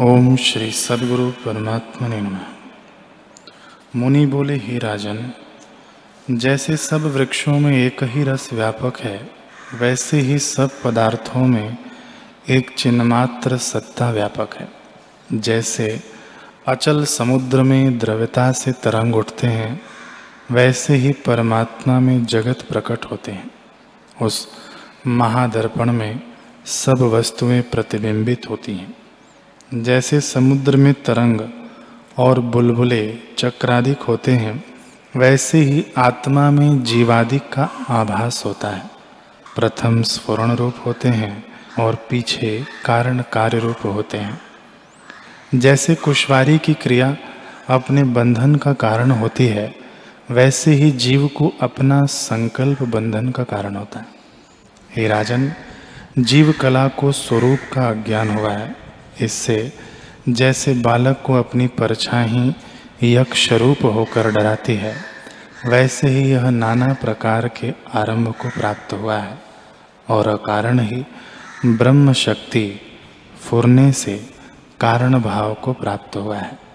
ओम श्री सदगुरु परमात्मा ने मुनि बोले, ही राजन, जैसे सब वृक्षों में एक ही रस व्यापक है, वैसे ही सब पदार्थों में एक चिन्हमात्र सत्ता व्यापक है। जैसे अचल समुद्र में द्रव्यता से तरंग उठते हैं, वैसे ही परमात्मा में जगत प्रकट होते हैं। उस महादर्पण में सब वस्तुएँ प्रतिबिंबित होती हैं। जैसे समुद्र में तरंग और बुलबुले चक्राधिक होते हैं, वैसे ही आत्मा में जीवादिक का आभास होता है। प्रथम स्फुरण रूप होते हैं और पीछे कारण कार्य रूप होते हैं। जैसे कुशवारी की क्रिया अपने बंधन का कारण होती है, वैसे ही जीव को अपना संकल्प बंधन का कारण होता है। हे राजन जीव कला को स्वरूप का ज्ञान हुआ है। इससे जैसे बालक को अपनी परछाई यक्ष रूप होकर डराती है, वैसे ही यह नाना प्रकार के आरंभ को प्राप्त हुआ है। और कारण ही ब्रह्म शक्ति फुरने से कारण भाव को प्राप्त हुआ है।